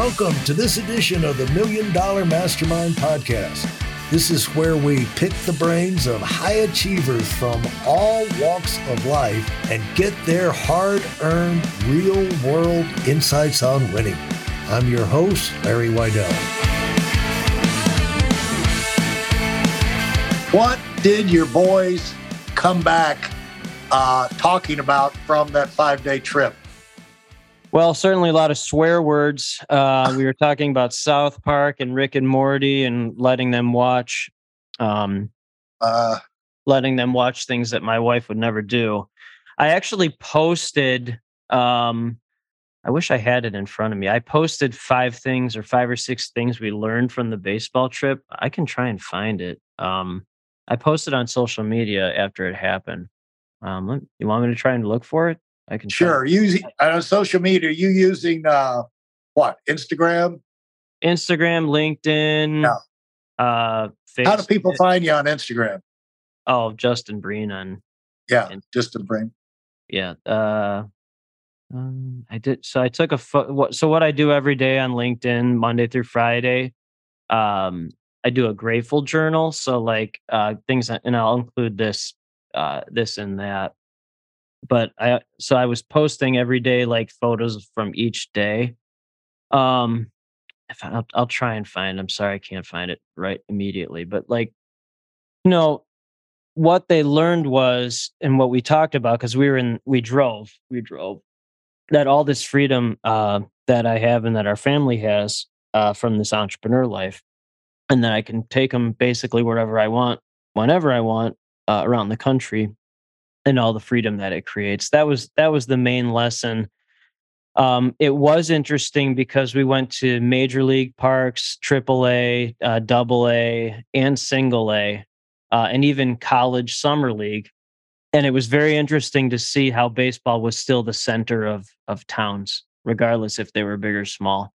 Welcome to this edition of the Million Dollar Mastermind Podcast. This is where we pick the brains of high achievers from all walks of life and get their hard earned, real world insights on winning. I'm your host, Larry Weidel. What did your boys come back uh, talking about from that five day trip? Well, certainly a lot of swear words. Uh, we were talking about South Park and Rick and Morty and letting them watch, um, uh, letting them watch things that my wife would never do. I actually posted. Um, I wish I had it in front of me. I posted five things or five or six things we learned from the baseball trip. I can try and find it. Um, I posted on social media after it happened. Um, you want me to try and look for it? I can sure using uh, social media. You using uh, what Instagram? Instagram, LinkedIn. Yeah. Uh, How do people find you on Instagram? Oh, Justin Breen on. Yeah, Justin Breen. Yeah. Uh, um, I did. So I took a fo- what, so what I do every day on LinkedIn, Monday through Friday. Um, I do a grateful journal. So like uh, things, and I'll include this, uh, this and that but I so I was posting every day like photos from each day. Um, if I, will I'll try and find. I'm sorry I can't find it right immediately, but like, you know, what they learned was, and what we talked about because we were in, we drove, we drove that all this freedom uh, that I have and that our family has uh, from this entrepreneur life, and that I can take them basically wherever I want, whenever I want uh, around the country and all the freedom that it creates. That was that was the main lesson. Um, it was interesting because we went to major league parks, AAA, uh, Double A, and Single A, uh, and even college summer league. And it was very interesting to see how baseball was still the center of of towns, regardless if they were big or small.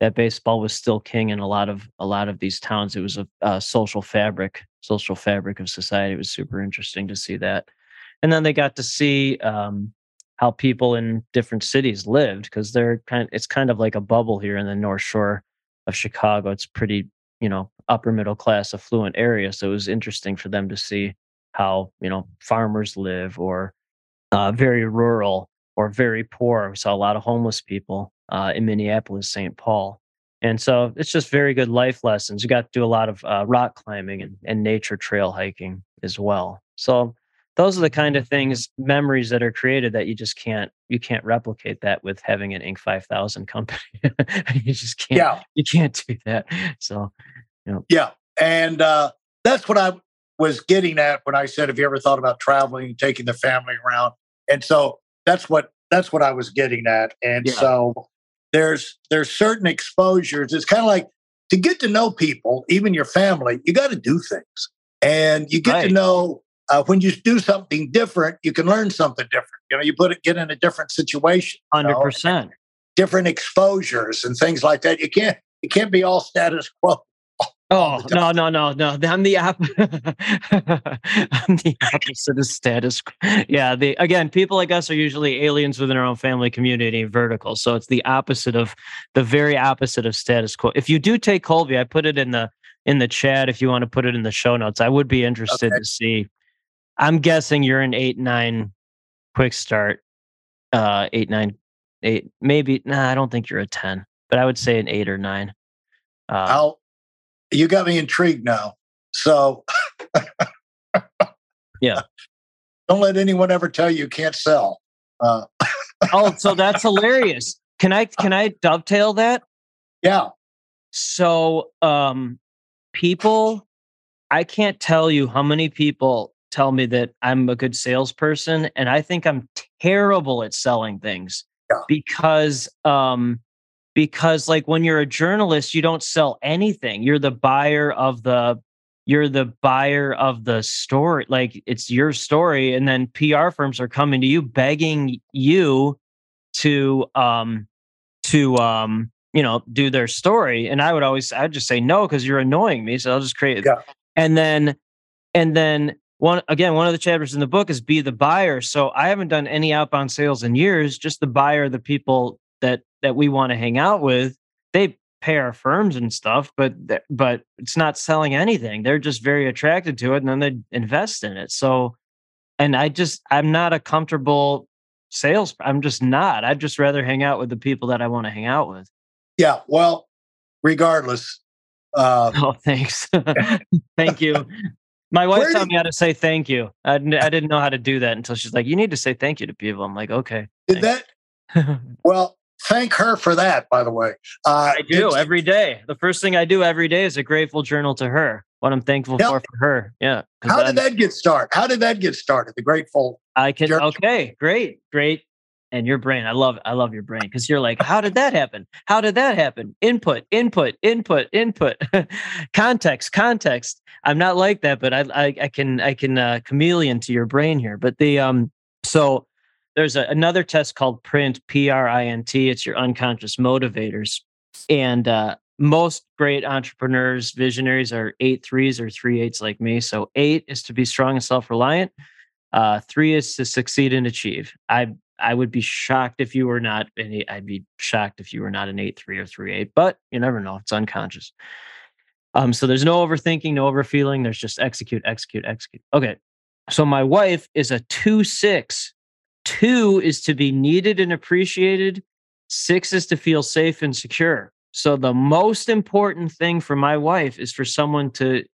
That baseball was still king in a lot of a lot of these towns. It was a, a social fabric, social fabric of society. It was super interesting to see that and then they got to see um, how people in different cities lived because they're kind. Of, It's kind of like a bubble here in the North Shore of Chicago. It's pretty, you know, upper middle class, affluent area. So it was interesting for them to see how you know farmers live, or uh, very rural, or very poor. We saw a lot of homeless people uh, in Minneapolis, St. Paul. And so it's just very good life lessons. You got to do a lot of uh, rock climbing and, and nature trail hiking as well. So those are the kind of things memories that are created that you just can't you can't replicate that with having an inc 5000 company you just can't yeah. you can't do that so you know. yeah and uh, that's what i was getting at when i said have you ever thought about traveling and taking the family around and so that's what that's what i was getting at and yeah. so there's there's certain exposures it's kind of like to get to know people even your family you got to do things and you get right. to know uh, when you do something different, you can learn something different. You know, you put it get in a different situation. Hundred percent. Different exposures and things like that. You can't you can't be all status quo. Oh no no no no! I'm the app. I'm the opposite of status. Yeah, the again, people like us are usually aliens within our own family community, vertical. So it's the opposite of the very opposite of status quo. If you do take Kolbe, I put it in the in the chat. If you want to put it in the show notes, I would be interested okay. to see I'm guessing you're an eight nine quick start. Uh, eight nine eight maybe. Nah, I don't think you're a ten, but I would say an eight or nine. Uh, I'll. You got me intrigued now. So. yeah. Don't let anyone ever tell you you can't sell. Uh, oh, so that's hilarious. Can I can I dovetail that? Yeah. So, um, people, I can't tell you how many people tell me that I'm a good salesperson, and I think I'm terrible at selling things yeah. because um because like when you're a journalist, you don't sell anything. You're the buyer of the you're the buyer of the story. Like it's your story, and then PR firms are coming to you begging you to um to um you know do their story and i would always i'd just say no because you're annoying me so i'll just create yeah. and then and then one again one of the chapters in the book is be the buyer so i haven't done any outbound sales in years just the buyer the people that that we want to hang out with they pay our firms and stuff, but but it's not selling anything. They're just very attracted to it, and then they invest in it. So, and I just I'm not a comfortable sales. I'm just not. I'd just rather hang out with the people that I want to hang out with. Yeah. Well, regardless. Uh, oh, thanks. Thank you. My wife taught me how to say thank you. I, I didn't know how to do that until she's like, "You need to say thank you to people." I'm like, "Okay." Did that? well, thank her for that. By the way, uh, I do every day. The first thing I do every day is a grateful journal to her. What I'm thankful for for her. Yeah. How did I'm, that get started? How did that get started? The grateful. I can. Journal. Okay, great, great and your brain i love i love your brain because you're like how did that happen? How did that happen? Input input input input. Context context. I'm not like that but i i, I can i can uh, chameleon to your brain here but the um so there's a, another test called print p-r-i-n-t it's your unconscious motivators and uh most great entrepreneurs visionaries are eight threes or three eights like me so eight is to be strong and self-reliant uh, three is to succeed and achieve. I I would be shocked if you were not an eight. I'd be shocked if you were not an eight three or three eight, but you never know. It's unconscious. Um, so there's no overthinking, no overfeeling. There's just execute, execute, execute. Okay. So my wife is a two six. Two is to be needed and appreciated. Six is to feel safe and secure. So the most important thing for my wife is for someone to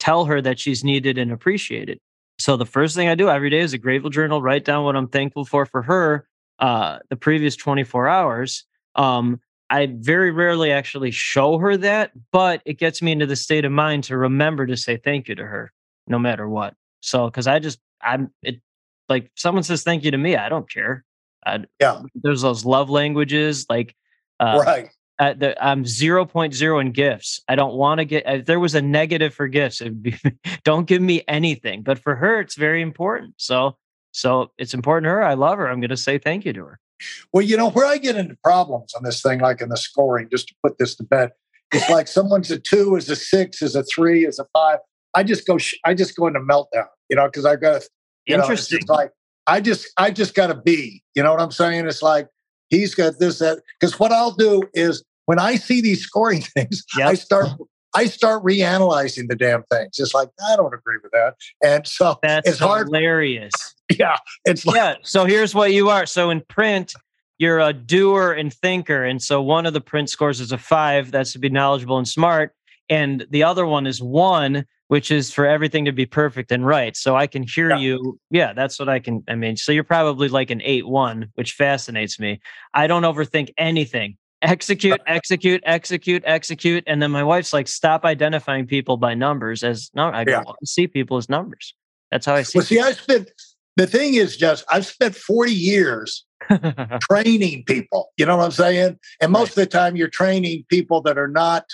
tell her that she's needed and appreciated. So the first thing I do every day is a grateful journal, write down what I'm thankful for for her uh, the previous 24 hours. Um, I very rarely actually show her that, but it gets me into the state of mind to remember to say thank you to her no matter what. So, because I just, I'm, it like someone says thank you to me, I don't care. I, yeah. There's those love languages like, uh, right uh, the, I'm 0.0 in gifts. I don't want to get, if there was a negative for gifts, be, don't give me anything. But for her, it's very important. So, so it's important to her. I love her. I'm going to say thank you to her. Well, you know, where I get into problems on this thing, like in the scoring, just to put this to bed, it's like someone's a two, is a six, is a three, is a five. I just go, I just go into meltdown, you know, because I've got, you Interesting. know, like, I just, I just got to be, you know what I'm saying? It's like, he's got this, that, because what I'll do is when I see these scoring things, yep. I start I start reanalyzing the damn things. It's like I don't agree with that, and so that's it's hard. hilarious. Yeah, it's like, yeah. So here's what you are. So in print, you're a doer and thinker, and so one of the print scores is a five. That's to be knowledgeable and smart, and the other one is one, which is for everything to be perfect and right. So I can hear yeah. you. Yeah, that's what I can. I mean, so you're probably like an eight one, which fascinates me. I don't overthink anything execute, execute, execute, execute. And then my wife's like, stop identifying people by numbers as no, I don't see people as numbers. That's how I see. Well, see, I spent the thing is just I've spent 40 years training people. You know what I'm saying? And most right. of the time you're training people that are not,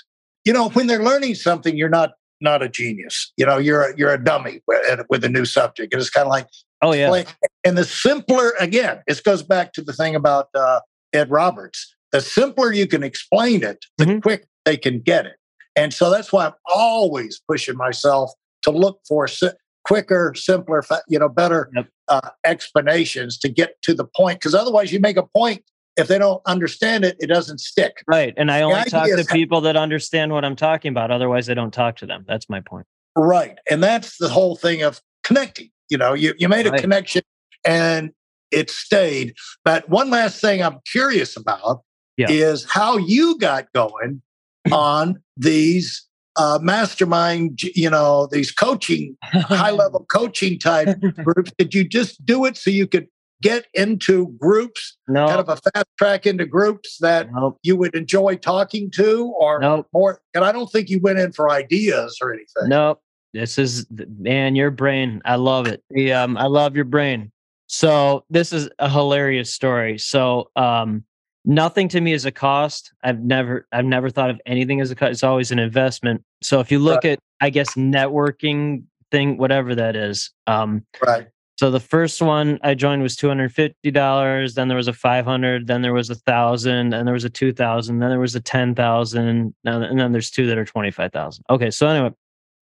you know, when they're learning something, you're not not a genius. You know, you're a, you're a dummy with, with a new subject. And it's kind of like, oh yeah. And the simpler again, this goes back to the thing about uh, Ed Roberts the simpler you can explain it, the mm-hmm. quick they can get it. And so that's why I'm always pushing myself to look for si- quicker, simpler, you know, better yep. uh, explanations to get to the point. Because otherwise, you make a point. If they don't understand it, it doesn't stick. Right. And I only talk to people that understand what I'm talking about. Otherwise, I don't talk to them. That's my point. Right. And that's the whole thing of connecting. You know, you, you made a right. connection and it stayed. But one last thing I'm curious about yeah. is how you got going on these uh, mastermind, you know, these coaching, high level coaching type groups. Did you just do it so you could get into groups, no. kind of a fast track into groups that nope. you would enjoy talking to, or nope. more? And I don't think you went in for ideas or anything. Nope. This is man, your brain. I love it. The, um, I love your brain. So this is a hilarious story. So um, nothing to me is a cost. I've never I've never thought of anything as a cost. It's always an investment. So if you look right. at I guess networking thing, whatever that is. Um, right. So the first one I joined was two hundred fifty dollars. Then there was a five hundred. Then there was a thousand. Then there was a two thousand. Then there was a ten thousand. And then there's two that are twenty five thousand. Okay, so anyway,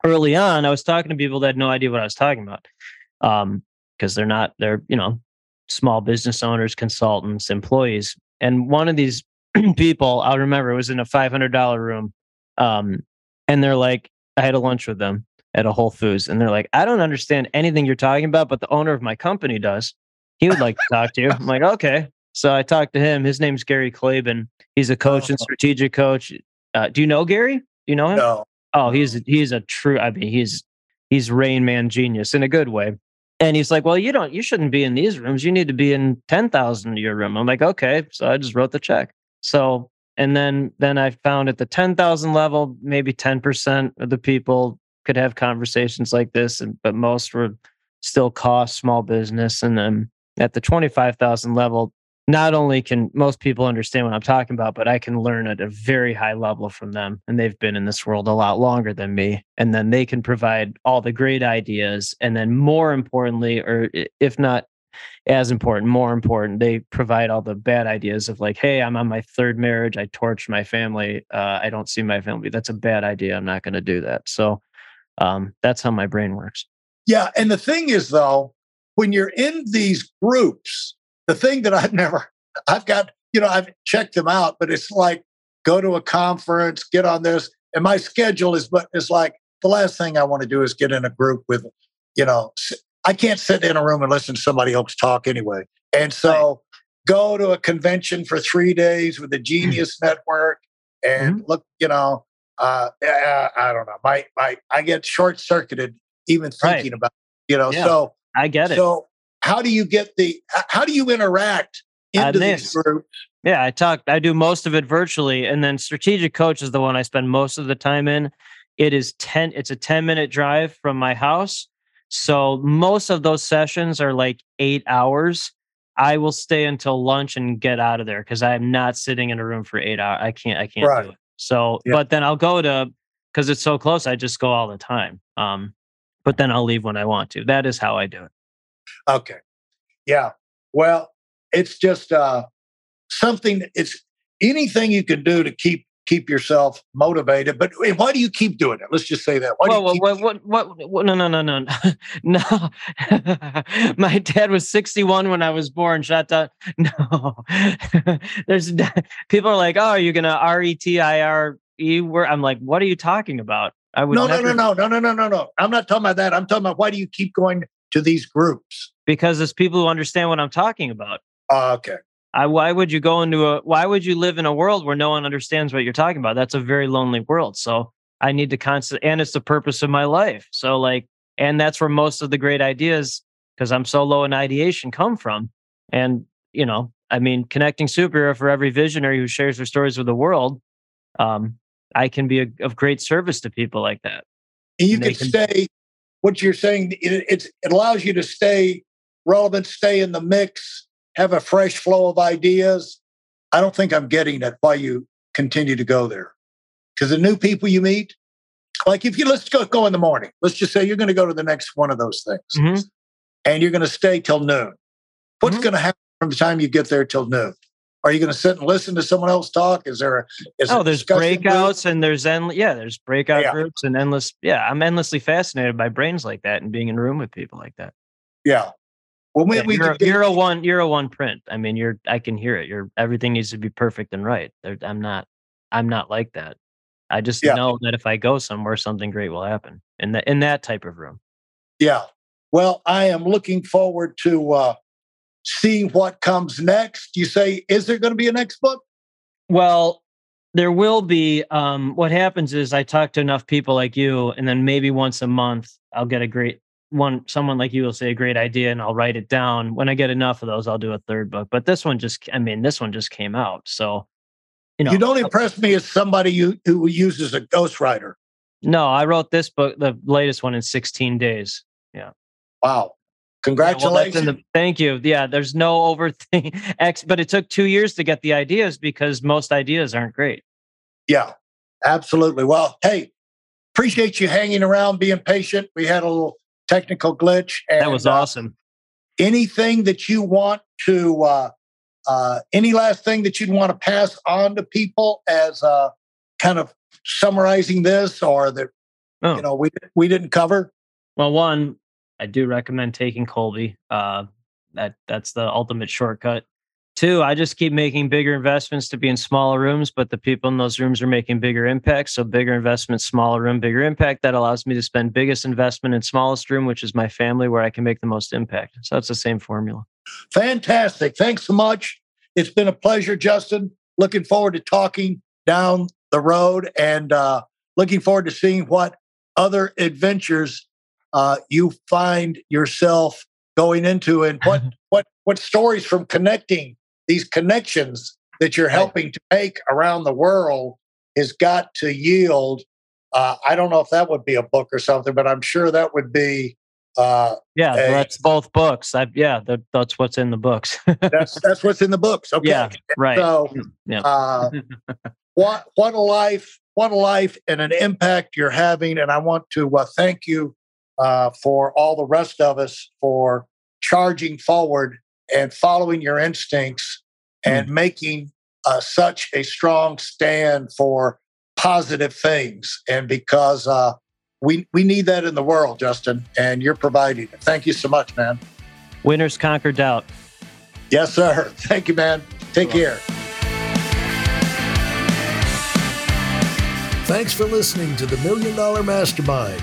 early on, I was talking to people that had no idea what I was talking about, um, because they're not they're you know small business owners, consultants, employees, and one of these people. I'll remember it was in a five hundred dollar room, um, and they're like, I had a lunch with them at a Whole Foods, and they're like, I don't understand anything you're talking about, but the owner of my company does. He would like to talk to you. I'm like, okay. So I talked to him. His name's Gary Klaben. He's a coach and Oh. strategic coach. Uh, do you know Gary? Do you know him? No. Oh, he's he's a true. I mean, he's he's Rain Man genius in a good way. And he's like, well, you don't, you shouldn't be in these rooms. You need to be in ten thousand of your room. I'm like, okay. So I just wrote the check. So and then then I found at the ten thousand level, maybe ten percent of the people could have conversations like this, and but most were still cost small business. And then at the twenty five thousand level, not only can most people understand what I'm talking about, but I can learn at a very high level from them. And they've been in this world a lot longer than me. And then they can provide all the great ideas. And then, more importantly, or if not as important, more important, they provide all the bad ideas of like, hey, I'm on my third marriage. I torched my family. Uh, I don't see my family. That's a bad idea. I'm not going to do that. So um, that's how my brain works. Yeah. And the thing is, though, when you're in these groups, the thing that I've never, I've got, you know, I've checked them out, but it's like go to a conference, get on this. And my schedule is, but it's like the last thing I want to do is get in a group with, you know, I can't sit in a room and listen to somebody else talk anyway. And so go to a convention for three days with the hmm. Genius Network and mm-hmm. look, you know, uh, I, I don't know. My, my, I get short circuited even Right. thinking about, you know, Yeah. so, I get it. so how do you get the, how do you interact into this. these groups? Yeah, I talk. I do most of it virtually, and then strategic coach is the one I spend most of the time in. It is ten. It's a ten minute drive from my house, so most of those sessions are like eight hours. I will stay until lunch and get out of there because I'm not sitting in a room for eight hours. I can't. I can't Right. do it. So, Yeah. but then I'll go to because it's so close. I just go all the time. Um, but then I'll leave when I want to. That is how I do it. Okay. Yeah. Well, it's just uh, something. It's anything you can do to keep keep yourself motivated. But why do you keep doing it? Let's just say that. Why do Whoa, whoa, keep, what, what, what, what, no, no, no, no, no. My dad was 61 when I was born. Shut up. No, there's people are like, oh, are you gonna R E T I R E? Where I'm like, what are you talking about? I would no, no, no, no, no, no, no, no, no. I'm not talking about that. I'm talking about why do you keep going to these groups? because it's people who understand what I'm talking about. Uh, okay. I, why would you go into a? Why would you live in a world where no one understands what you're talking about? That's a very lonely world. So I need to constant, and it's the purpose of my life. So like, and that's where most of the great ideas, because I'm so low in ideation, come from. And you know, I mean, connecting superhero for every visionary who shares their stories with the world. Um, I can be a, of great service to people like that. And you And can can- stay. What you're saying, it, it's it allows you to stay relevant, stay in the mix, have a fresh flow of ideas. I don't think I'm getting at why you continue to go there. Because the new people you meet, like if you let's go go in the morning, let's just say you're going to go to the next one of those things, Mhm. and you're going to stay till noon. What's Mhm. going to happen from the time you get there till noon? Are you going to sit and listen to someone else talk? Is there a is Oh, there's discussion group? breakouts and there's end yeah, there's breakout Yeah. groups and endless. Yeah, I'm endlessly fascinated by brains like that and being in a room with people like that. Yeah. Well, we, Yeah, we you're, you're a one you're a one print i mean you're i can hear it you're everything needs to be perfect and right there, i'm not i'm not like that i just Yeah. know that if i go somewhere something great will happen in that in that type of room Yeah. Well, I am looking forward to uh, seeing what comes next. You say, is there going to be a next book? well there will be um what happens is i talk to enough people like you and then maybe once a month i'll get a great one someone like you will say a great idea and i'll write it down when i get enough of those i'll do a third book but this one just i mean this one just came out so you know you don't impress me as somebody you, who uses a ghostwriter. No, I wrote this book, the latest one, in 16 days. Yeah. Wow. Yeah, well, Congratulations. the- thank you. Yeah, there's no overthink X, but it took two years to get the ideas because most ideas aren't great. yeah, absolutely. Well, hey, appreciate you hanging around, being patient. We had a little technical glitch. And, That was uh, awesome. anything that you want to, uh, uh, any last thing that you'd want to pass on to people as uh, kind of summarizing this or that, Oh. you know, we, we didn't cover? Well, one, I do recommend taking Kolbe. Uh, that that's the ultimate shortcut. Two, I just keep making bigger investments to be in smaller rooms, but the people in those rooms are making bigger impacts. So bigger investment, smaller room, bigger impact. That allows me to spend biggest investment in smallest room, which is my family, where I can make the most impact. So that's the same formula. Fantastic. Thanks so much. It's been a pleasure, Justin. Looking forward to talking down the road and uh, looking forward to seeing what other adventures uh, you find yourself going into and what what what stories from connecting these connections that you're helping to make around the world has got to yield. Uh, I don't know if that would be a book or something, but I'm sure that would be. Uh, yeah, a, that's both books. I, yeah, that, that's what's in the books. that's that's what's in the books. Okay, yeah, right. So, yeah. Uh, what what a life, what a life, and an impact you're having. And I want to uh, thank you uh, for all the rest of us for charging forward and following your instincts and mm. making uh, such a strong stand for positive things. And because uh, we we need that in the world, Justin, and you're providing it. Thank you so much, man. Winners conquer doubt. Yes, sir. Thank you, man. Take care. Thanks for listening to the Million Dollar Mastermind.